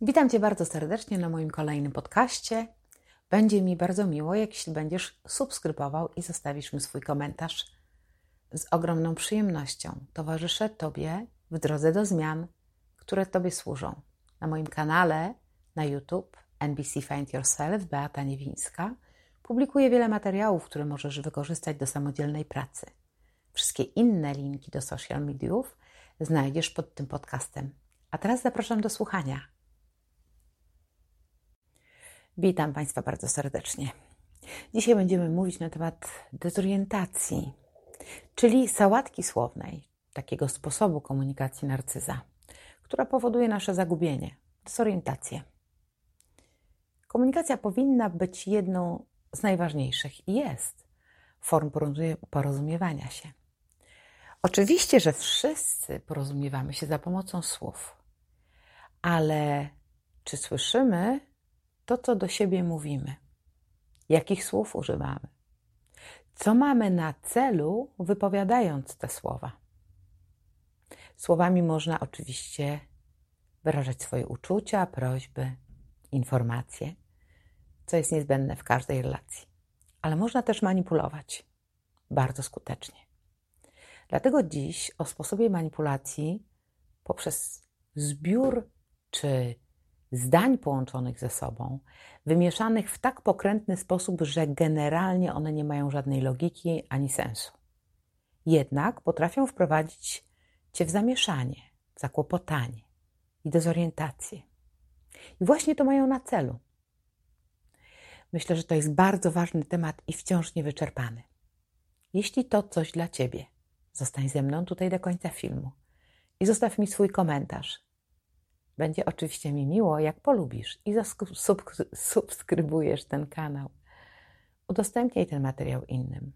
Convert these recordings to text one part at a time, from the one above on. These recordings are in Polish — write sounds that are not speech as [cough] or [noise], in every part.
Witam Cię bardzo serdecznie na moim kolejnym podcaście. Będzie mi bardzo miło, jeśli będziesz subskrybował i zostawisz mi swój komentarz. Z ogromną przyjemnością towarzyszę Tobie w drodze do zmian, które Tobie służą. Na moim kanale na YouTube NBC Find Yourself Beata Niewińska publikuję wiele materiałów, które możesz wykorzystać do samodzielnej pracy. Wszystkie inne linki do social mediów znajdziesz pod tym podcastem. A teraz zapraszam do słuchania. Witam Państwa bardzo serdecznie. Dzisiaj będziemy mówić na temat dezorientacji, czyli sałatki słownej, takiego sposobu komunikacji narcyza, która powoduje nasze zagubienie, dezorientację. Komunikacja powinna być jedną z najważniejszych i jest form porozumiewania się. Oczywiście, że wszyscy porozumiewamy się za pomocą słów, ale czy słyszymy to, co do siebie mówimy? Jakich słów używamy? Co mamy na celu, wypowiadając te słowa? Słowami można oczywiście wyrażać swoje uczucia, prośby, informacje, co jest niezbędne w każdej relacji. Ale można też manipulować bardzo skutecznie. Dlatego dziś o sposobie manipulacji poprzez zbiór czy zdań połączonych ze sobą, wymieszanych w tak pokrętny sposób, że generalnie one nie mają żadnej logiki ani sensu. Jednak potrafią wprowadzić cię w zamieszanie, zakłopotanie i dezorientację. I właśnie to mają na celu. Myślę, że to jest bardzo ważny temat i wciąż niewyczerpany. Jeśli to coś dla ciebie, zostań ze mną tutaj do końca filmu i zostaw mi swój komentarz będzie oczywiście mi miło, jak polubisz i subskrybujesz ten kanał. Udostępniaj ten materiał innym,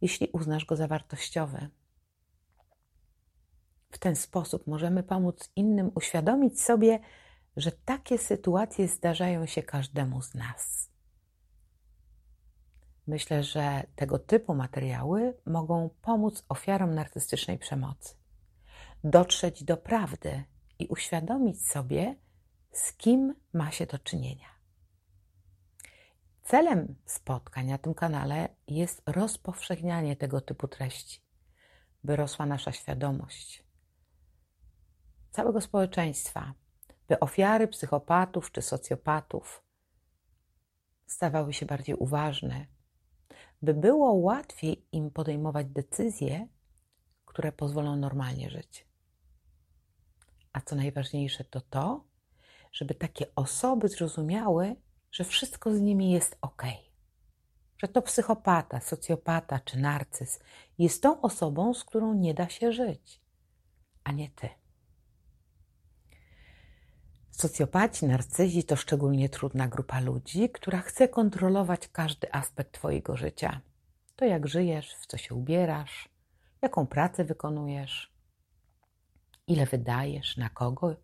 jeśli uznasz go za wartościowy. W ten sposób możemy pomóc innym uświadomić sobie, że takie sytuacje zdarzają się każdemu z nas. Myślę, że tego typu materiały mogą pomóc ofiarom narcystycznej przemocy dotrzeć do prawdy i uświadomić sobie, z kim ma się do czynienia. Celem spotkań na tym kanale jest rozpowszechnianie tego typu treści, by rosła nasza świadomość całego społeczeństwa, by ofiary psychopatów czy socjopatów stawały się bardziej uważne, by było łatwiej im podejmować decyzje, które pozwolą normalnie żyć. A co najważniejsze, to to, żeby takie osoby zrozumiały, że wszystko z nimi jest ok. Że to psychopata, socjopata czy narcyz jest tą osobą, z którą nie da się żyć, a nie ty. Socjopaci, narcyzi to szczególnie trudna grupa ludzi, która chce kontrolować każdy aspekt Twojego życia. To jak żyjesz, w co się ubierasz, jaką pracę wykonujesz, ile wydajesz, na kogo,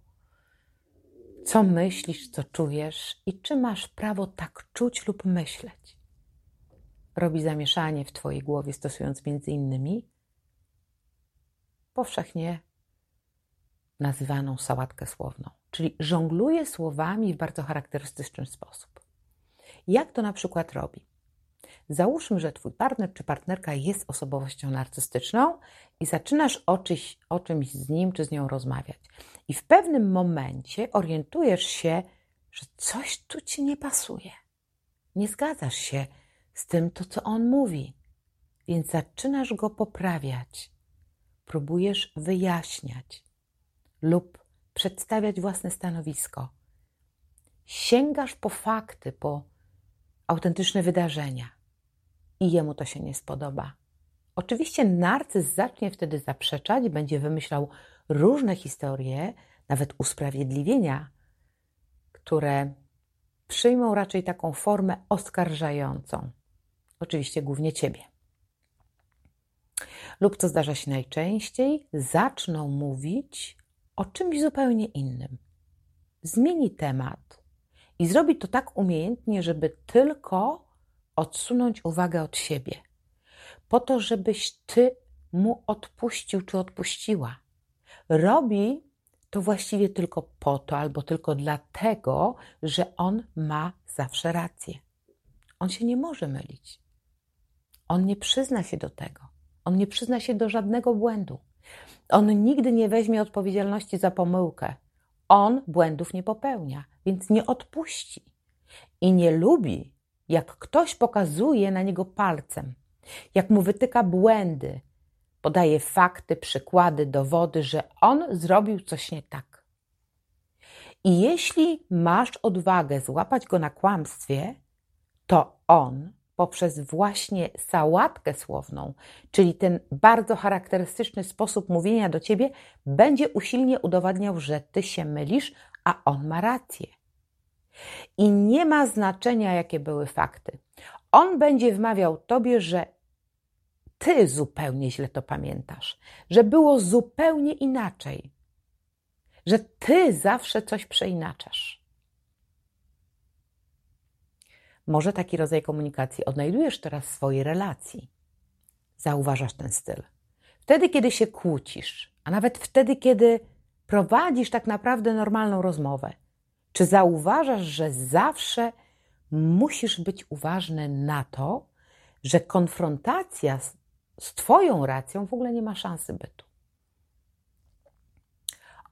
co myślisz, co czujesz i czy masz prawo tak czuć lub myśleć. Robi zamieszanie w Twojej głowie, stosując między innymi powszechnie nazywaną sałatkę słowną, czyli żongluje słowami w bardzo charakterystyczny sposób. Jak to na przykład robi? Załóżmy, że twój partner czy partnerka jest osobowością narcystyczną i zaczynasz o, czyś, o czymś z nim czy z nią rozmawiać. I w pewnym momencie orientujesz się, że coś tu ci nie pasuje. Nie zgadzasz się z tym, to co on mówi, więc zaczynasz go poprawiać. Próbujesz wyjaśniać lub przedstawiać własne stanowisko. Sięgasz po fakty, po autentyczne wydarzenia i jemu to się nie spodoba. Oczywiście narcyz zacznie wtedy zaprzeczać, będzie wymyślał różne historie, nawet usprawiedliwienia, które przyjmą raczej taką formę oskarżającą. Oczywiście głównie ciebie. Lub co zdarza się najczęściej, zaczną mówić o czymś zupełnie innym. Zmieni temat i zrobi to tak umiejętnie, żeby tylko odsunąć uwagę od siebie, po to, żebyś ty mu odpuścił czy odpuściła. Robi to właściwie tylko po to albo tylko dlatego, że on ma zawsze rację. On się nie może mylić. On nie przyzna się do tego. On nie przyzna się do żadnego błędu. On nigdy nie weźmie odpowiedzialności za pomyłkę. On błędów nie popełnia, więc nie odpuści. I nie lubi, jak ktoś pokazuje na niego palcem, jak mu wytyka błędy, podaje fakty, przykłady, dowody, że on zrobił coś nie tak. I jeśli masz odwagę złapać go na kłamstwie, to on poprzez właśnie sałatkę słowną, czyli ten bardzo charakterystyczny sposób mówienia do ciebie, będzie usilnie udowadniał, że ty się mylisz, a on ma rację. I nie ma znaczenia, jakie były fakty. On będzie wmawiał tobie, że ty zupełnie źle to pamiętasz, że było zupełnie inaczej, że ty zawsze coś przeinaczasz. Może taki rodzaj komunikacji odnajdujesz teraz w swojej relacji. Zauważasz ten styl. Wtedy, kiedy się kłócisz, a nawet wtedy, kiedy prowadzisz tak naprawdę normalną rozmowę, czy zauważasz, że zawsze musisz być uważny na to, że konfrontacja z, z Twoją racją w ogóle nie ma szansy bytu?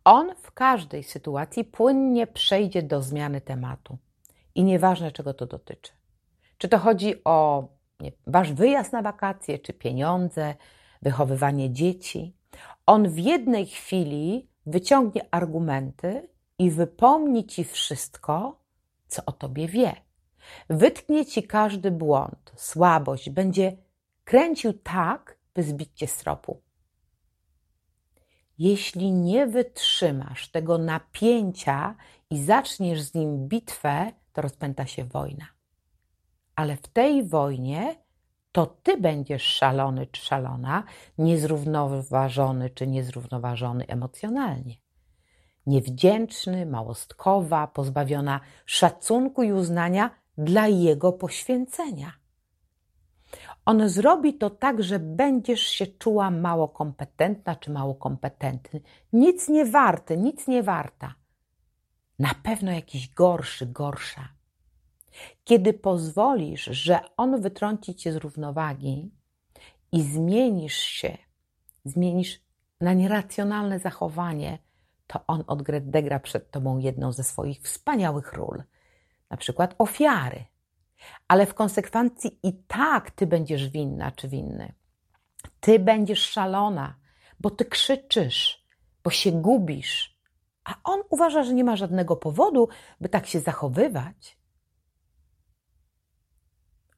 On w każdej sytuacji płynnie przejdzie do zmiany tematu. I nieważne, czego to dotyczy. Czy to chodzi o nie, wasz wyjazd na wakacje, czy pieniądze, wychowywanie dzieci. On w jednej chwili wyciągnie argumenty i wypomni ci wszystko, co o tobie wie. Wytknie ci każdy błąd, słabość, będzie kręcił tak, by zbić cię z tropu. Jeśli nie wytrzymasz tego napięcia i zaczniesz z nim bitwę, to rozpęta się wojna. Ale w tej wojnie to ty będziesz szalony czy szalona, niezrównoważony czy niezrównoważony emocjonalnie. Niewdzięczny, małostkowa, pozbawiona szacunku i uznania dla jego poświęcenia. On zrobi to tak, że będziesz się czuła mało kompetentna czy mało kompetentny. Nic nie warty, nic nie warta na pewno jakiś gorszy, gorsza. Kiedy pozwolisz, że on wytrąci cię z równowagi i zmienisz się, zmienisz na nieracjonalne zachowanie, to on odegra przed tobą jedną ze swoich wspaniałych ról, na przykład ofiary. Ale w konsekwencji i tak ty będziesz winna czy winny. Ty będziesz szalona, bo ty krzyczysz, bo się gubisz, a on uważa, że nie ma żadnego powodu, by tak się zachowywać.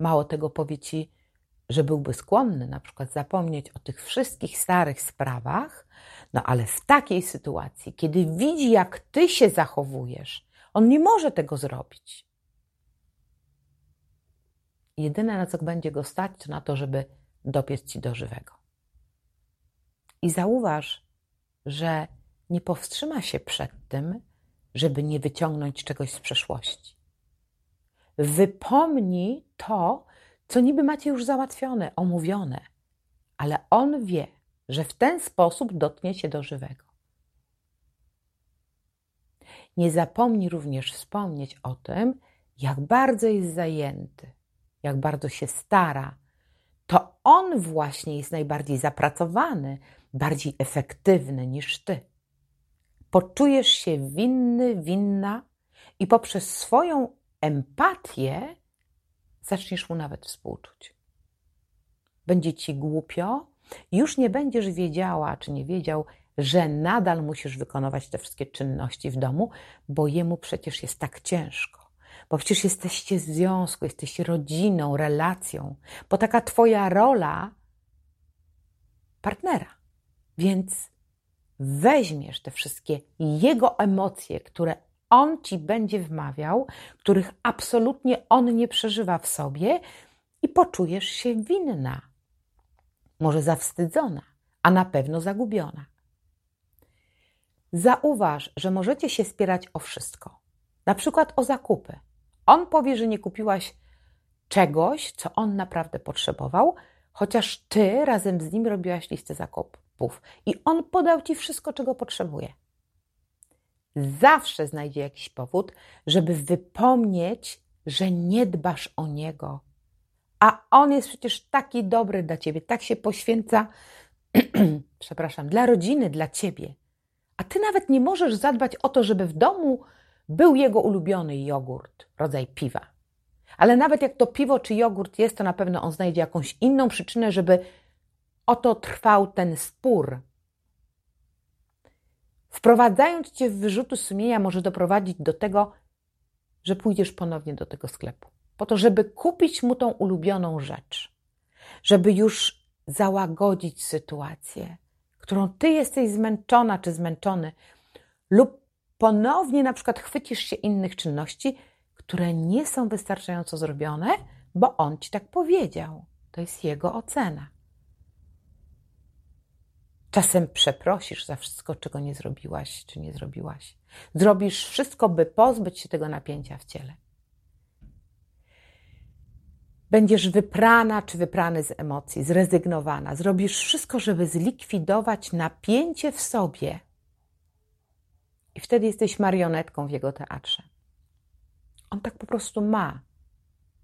Mało tego powie ci, że byłby skłonny na przykład zapomnieć o tych wszystkich starych sprawach, no ale w takiej sytuacji, kiedy widzi, jak ty się zachowujesz, on nie może tego zrobić. Jedyne, na co będzie go stać, to na to, żeby dopiec ci do żywego. I zauważ, że nie powstrzyma się przed tym, żeby nie wyciągnąć czegoś z przeszłości. Wypomni to, co niby macie już załatwione, omówione, ale on wie, że w ten sposób dotknie się do żywego. Nie zapomnij również wspomnieć o tym, jak bardzo jest zajęty, jak bardzo się stara. To on właśnie jest najbardziej zapracowany, bardziej efektywny niż ty poczujesz się winny, winna i poprzez swoją empatię zaczniesz mu nawet współczuć. Będzie ci głupio, już nie będziesz wiedziała, czy nie wiedział, że nadal musisz wykonywać te wszystkie czynności w domu, bo jemu przecież jest tak ciężko. Bo przecież jesteście w związku, rodziną, relacją, bo taka twoja rola partnera. Więc weźmiesz te wszystkie jego emocje, które on ci będzie wmawiał, których absolutnie on nie przeżywa w sobie, i poczujesz się winna, może zawstydzona, a na pewno zagubiona. Zauważ, że możecie się spierać o wszystko, na przykład o zakupy. On powie, że nie kupiłaś czegoś, co on naprawdę potrzebował, chociaż ty razem z nim robiłaś listę zakupów i on podał ci wszystko, czego potrzebuje. Zawsze znajdzie jakiś powód, żeby wypomnieć, że nie dbasz o niego. A on jest przecież taki dobry dla ciebie, tak się poświęca, [clears throat] przepraszam, dla rodziny, dla ciebie. A ty nawet nie możesz zadbać o to, żeby w domu był jego ulubiony jogurt, rodzaj piwa. Ale nawet jak to piwo czy jogurt jest, to na pewno on znajdzie jakąś inną przyczynę, żeby oto trwał ten spór. Wprowadzając cię w wyrzuty sumienia, może doprowadzić do tego, że pójdziesz ponownie do tego sklepu. Po to, żeby kupić mu tą ulubioną rzecz. Żeby już załagodzić sytuację, którą ty jesteś zmęczona czy zmęczony, lub ponownie na przykład chwycisz się innych czynności, które nie są wystarczająco zrobione, bo on ci tak powiedział. To jest jego ocena. Czasem przeprosisz za wszystko, czego nie zrobiłaś, czy nie zrobiłaś. Zrobisz wszystko, by pozbyć się tego napięcia w ciele. Będziesz wyprana czy wyprany z emocji, zrezygnowana. Zrobisz wszystko, żeby zlikwidować napięcie w sobie. I wtedy jesteś marionetką w jego teatrze. On tak po prostu ma.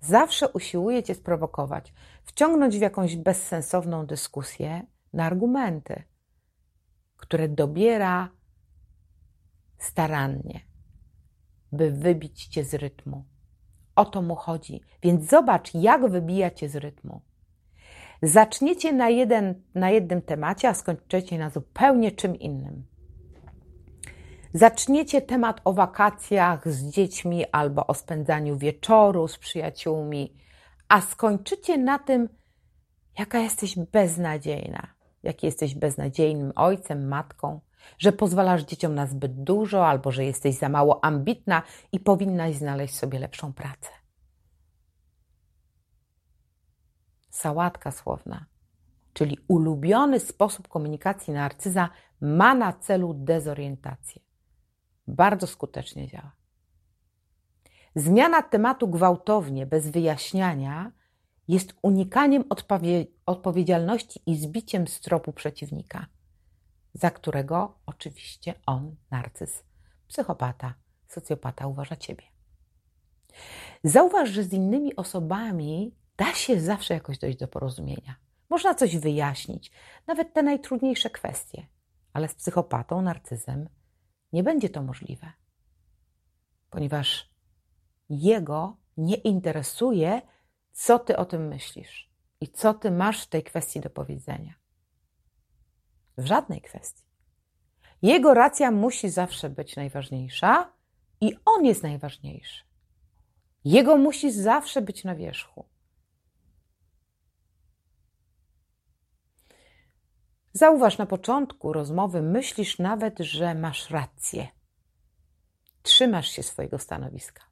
Zawsze usiłuje cię sprowokować, wciągnąć w jakąś bezsensowną dyskusję na argumenty, które dobiera starannie, by wybić cię z rytmu. O to mu chodzi. Więc zobacz, jak wybija cię z rytmu. Zaczniecie na, jeden, na jednym temacie, a skończycie na zupełnie czym innym. Zaczniecie temat o wakacjach z dziećmi albo o spędzaniu wieczoru z przyjaciółmi, a skończycie na tym, jaka jesteś beznadziejna, jaki jesteś beznadziejnym ojcem, matką, że pozwalasz dzieciom na zbyt dużo, albo że jesteś za mało ambitna i powinnaś znaleźć sobie lepszą pracę. Sałatka słowna, czyli ulubiony sposób komunikacji narcyza, ma na celu dezorientację. Bardzo skutecznie działa. Zmiana tematu gwałtownie, bez wyjaśniania, jest unikaniem odpowiedzialności i zbiciem z tropu przeciwnika za którego oczywiście on, narcyz, psychopata, socjopata uważa ciebie. Zauważ, że z innymi osobami da się zawsze jakoś dojść do porozumienia. Można coś wyjaśnić, nawet te najtrudniejsze kwestie, ale z psychopatą, narcyzem nie będzie to możliwe, ponieważ jego nie interesuje, co ty o tym myślisz i co ty masz w tej kwestii do powiedzenia. W żadnej kwestii. Jego racja musi zawsze być najważniejsza i on jest najważniejszy. Jego musi zawsze być na wierzchu. Zauważ na początku rozmowy, myślisz nawet, że masz rację. Trzymasz się swojego stanowiska.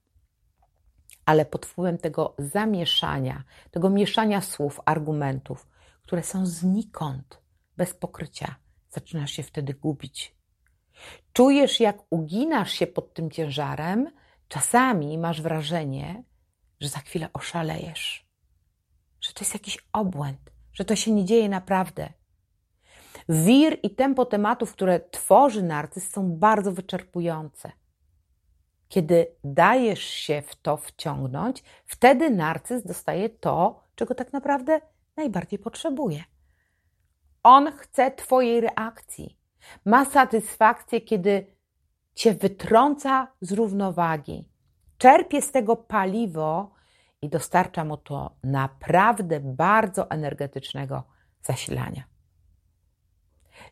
Ale pod wpływem tego zamieszania, tego mieszania słów, argumentów, które są znikąd, bez pokrycia. Zaczynasz się wtedy gubić. Czujesz, jak uginasz się pod tym ciężarem. Czasami masz wrażenie, że za chwilę oszalejesz, że to jest jakiś obłęd, że to się nie dzieje naprawdę. Wir i tempo tematów, które tworzy narcyz, są bardzo wyczerpujące. Kiedy dajesz się w to wciągnąć, wtedy narcyz dostaje to, czego tak naprawdę najbardziej potrzebuje. On chce Twojej reakcji. Ma satysfakcję, kiedy Cię wytrąca z równowagi. Czerpie z tego paliwo i dostarcza mu to naprawdę bardzo energetycznego zasilania.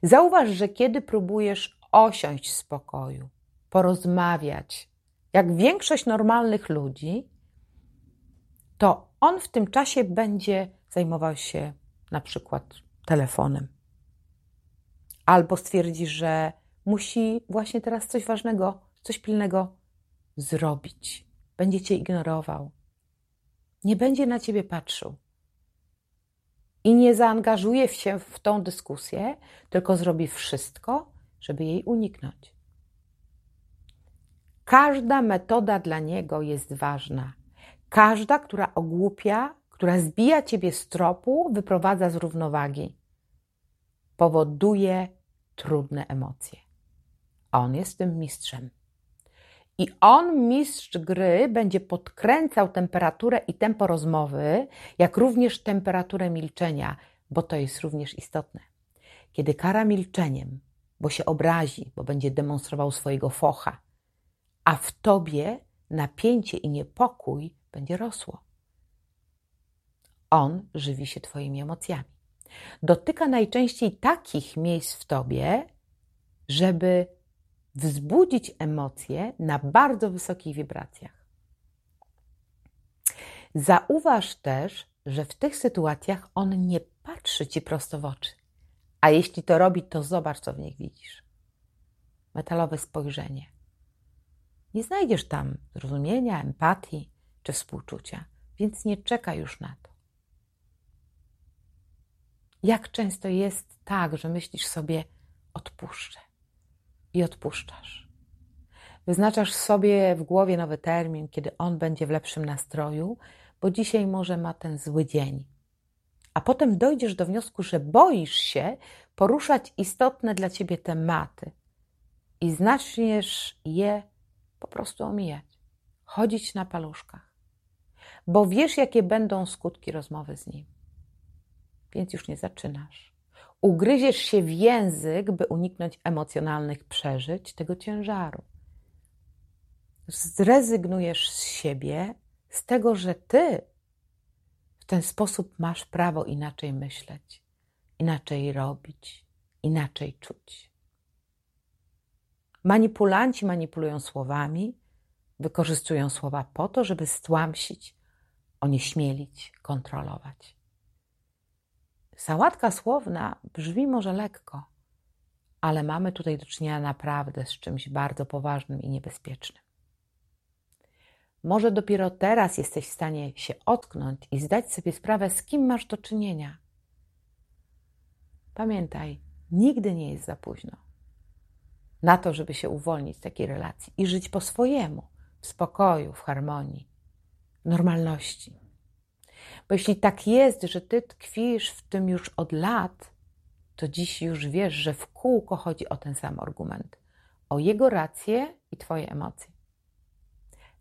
Zauważ, że kiedy próbujesz osiąść w spokoju, porozmawiać, jak większość normalnych ludzi, to on w tym czasie będzie zajmował się na przykład telefonem. Albo stwierdzi, że musi właśnie teraz coś ważnego, coś pilnego zrobić. Będzie cię ignorował. Nie będzie na ciebie patrzył. I nie zaangażuje się w tą dyskusję, tylko zrobi wszystko, żeby jej uniknąć. Każda metoda dla niego jest ważna. Każda, która ogłupia, która zbija ciebie z tropu, wyprowadza z równowagi powoduje trudne emocje. On jest tym mistrzem. I on, mistrz gry, będzie podkręcał temperaturę i tempo rozmowy, jak również temperaturę milczenia, bo to jest również istotne. Kiedy kara milczeniem, bo się obrazi, bo będzie demonstrował swojego focha, a w tobie napięcie i niepokój będzie rosło. On żywi się Twoimi emocjami. Dotyka najczęściej takich miejsc w Tobie, żeby wzbudzić emocje na bardzo wysokich wibracjach. Zauważ też, że w tych sytuacjach on nie patrzy Ci prosto w oczy. A jeśli to robi, to zobacz, co w nich widzisz. Metalowe spojrzenie. Nie znajdziesz tam zrozumienia, empatii czy współczucia, więc nie czekaj już na to. Jak często jest tak, że myślisz sobie, odpuszczę i odpuszczasz. Wyznaczasz sobie w głowie nowy termin, kiedy on będzie w lepszym nastroju, bo dzisiaj może ma ten zły dzień. A potem dojdziesz do wniosku, że boisz się poruszać istotne dla ciebie tematy i zaczniesz je po prostu omijać, chodzić na paluszkach, bo wiesz, jakie będą skutki rozmowy z nim więc już nie zaczynasz. Ugryziesz się w język, by uniknąć emocjonalnych przeżyć tego ciężaru. Zrezygnujesz z siebie, z tego, że ty w ten sposób masz prawo inaczej myśleć, inaczej robić, inaczej czuć. Manipulanci manipulują słowami, wykorzystują słowa po to, żeby stłamsić, onieśmielić, kontrolować. Sałatka słowna brzmi może lekko, ale mamy tutaj do czynienia naprawdę z czymś bardzo poważnym i niebezpiecznym. Może dopiero teraz jesteś w stanie się otknąć i zdać sobie sprawę, z kim masz do czynienia. Pamiętaj, nigdy nie jest za późno na to, żeby się uwolnić z takiej relacji i żyć po swojemu, w spokoju, w harmonii, normalności. Bo jeśli tak jest, że ty tkwisz w tym już od lat, to dziś już wiesz, że w kółko chodzi o ten sam argument. O jego rację i twoje emocje.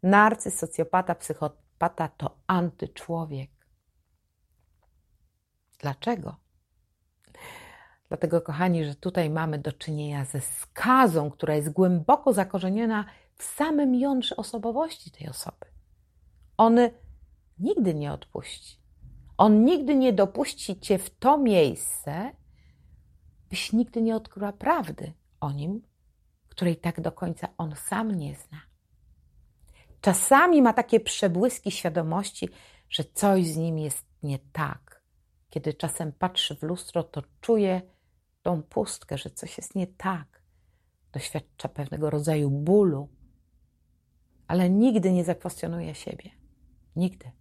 Narcyz, socjopata, psychopata to antyczłowiek. Dlaczego? Dlatego, kochani, że tutaj mamy do czynienia ze skazą, która jest głęboko zakorzeniona w samym jądrze osobowości tej osoby. On nigdy nie odpuści. On nigdy nie dopuści cię w to miejsce, byś nigdy nie odkryła prawdy o nim, której tak do końca on sam nie zna. Czasami ma takie przebłyski świadomości, że coś z nim jest nie tak. Kiedy czasem patrzy w lustro, to czuje tą pustkę, że coś jest nie tak. Doświadcza pewnego rodzaju bólu, ale nigdy nie zakwestionuje siebie. Nigdy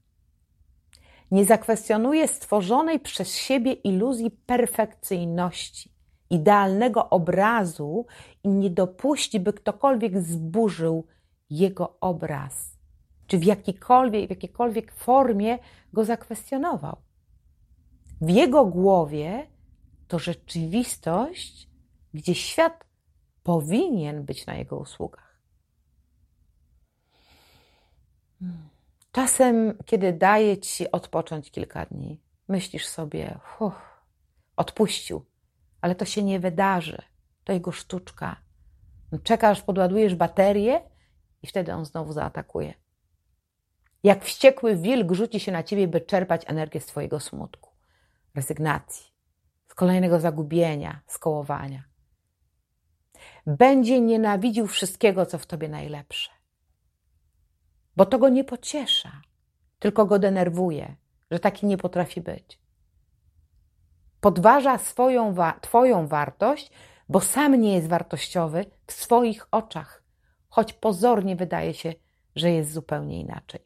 nie zakwestionuje stworzonej przez siebie iluzji perfekcyjności, idealnego obrazu i nie dopuści, by ktokolwiek zburzył jego obraz, czy w jakiejkolwiek, w jakiejkolwiek formie go zakwestionował. W jego głowie to rzeczywistość, gdzie świat powinien być na jego usługach. Czasem, kiedy daje ci odpocząć kilka dni, myślisz sobie, uff, odpuścił, ale to się nie wydarzy. To jego sztuczka. Czekasz, podładujesz baterię i wtedy on znowu zaatakuje. Jak wściekły wilk rzuci się na ciebie, by czerpać energię z twojego smutku, rezygnacji, kolejnego zagubienia, skołowania. Będzie nienawidził wszystkiego, co w tobie najlepsze bo to go nie pociesza, tylko go denerwuje, że taki nie potrafi być. Podważa swoją, Twoją wartość, bo sam nie jest wartościowy w swoich oczach, choć pozornie wydaje się, że jest zupełnie inaczej.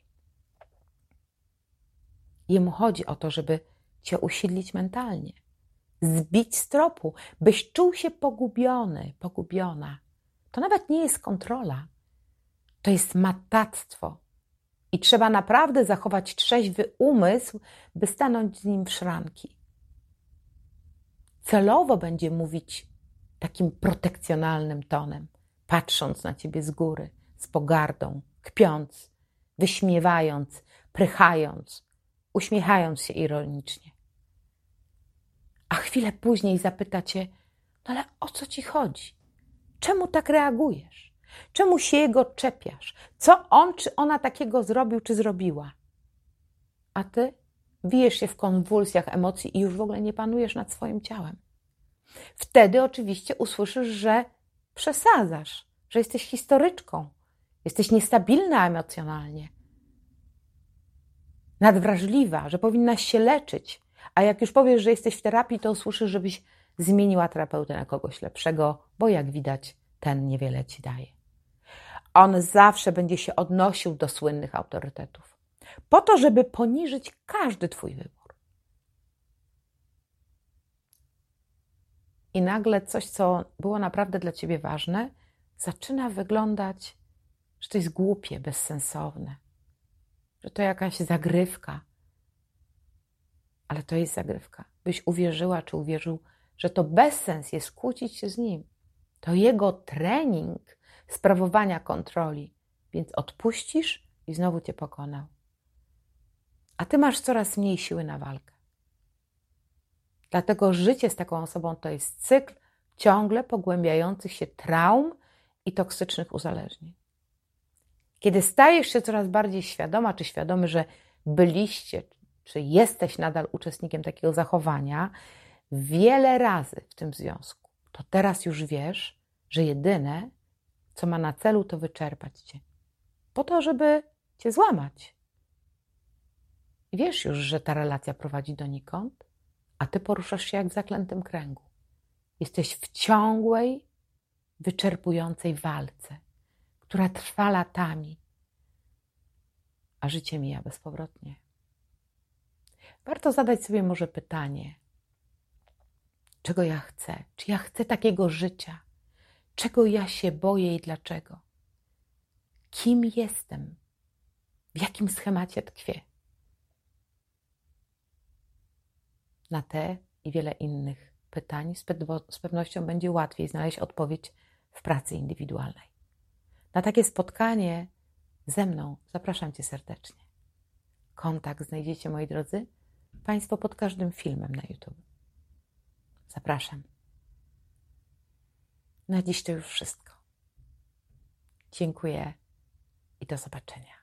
Jemu chodzi o to, żeby Cię usiedlić mentalnie, zbić z tropu, byś czuł się pogubiony, pogubiona. To nawet nie jest kontrola, to jest matactwo. I trzeba naprawdę zachować trzeźwy umysł, by stanąć z nim w szranki. Celowo będzie mówić takim protekcjonalnym tonem, patrząc na ciebie z góry, z pogardą, kpiąc, wyśmiewając, prychając, uśmiechając się ironicznie. A chwilę później zapyta cię, no ale o co ci chodzi? Czemu tak reagujesz? Czemu się jego czepiasz? Co on czy ona takiego zrobił czy zrobiła? A ty wijesz się w konwulsjach emocji i już w ogóle nie panujesz nad swoim ciałem. Wtedy oczywiście usłyszysz, że przesadzasz, że jesteś historyczką, jesteś niestabilna emocjonalnie, nadwrażliwa, że powinnaś się leczyć. A jak już powiesz, że jesteś w terapii, to usłyszysz, żebyś zmieniła terapeutę na kogoś lepszego, bo jak widać, ten niewiele ci daje. On zawsze będzie się odnosił do słynnych autorytetów, po to, żeby poniżyć każdy Twój wybór. I nagle coś, co było naprawdę dla Ciebie ważne, zaczyna wyglądać, że to jest głupie, bezsensowne, że to jakaś zagrywka. Ale to jest zagrywka. Byś uwierzyła czy uwierzył, że to bezsens jest kłócić się z nim. To jego trening sprawowania kontroli, więc odpuścisz i znowu cię pokonał. A ty masz coraz mniej siły na walkę. Dlatego życie z taką osobą to jest cykl ciągle pogłębiających się traum i toksycznych uzależnień. Kiedy stajesz się coraz bardziej świadoma czy świadomy, że byliście, czy jesteś nadal uczestnikiem takiego zachowania, wiele razy w tym związku, to teraz już wiesz, że jedyne, co ma na celu, to wyczerpać cię. Po to, żeby cię złamać. Wiesz już, że ta relacja prowadzi donikąd, a ty poruszasz się jak w zaklętym kręgu. Jesteś w ciągłej, wyczerpującej walce, która trwa latami, a życie mija bezpowrotnie. Warto zadać sobie może pytanie, czego ja chcę? Czy ja chcę takiego życia? Czego ja się boję i dlaczego? Kim jestem? W jakim schemacie tkwię? Na te i wiele innych pytań z pewnością będzie łatwiej znaleźć odpowiedź w pracy indywidualnej. Na takie spotkanie ze mną zapraszam Cię serdecznie. Kontakt znajdziecie, moi drodzy, Państwo pod każdym filmem na YouTube. Zapraszam. Na dziś to już wszystko. Dziękuję i do zobaczenia.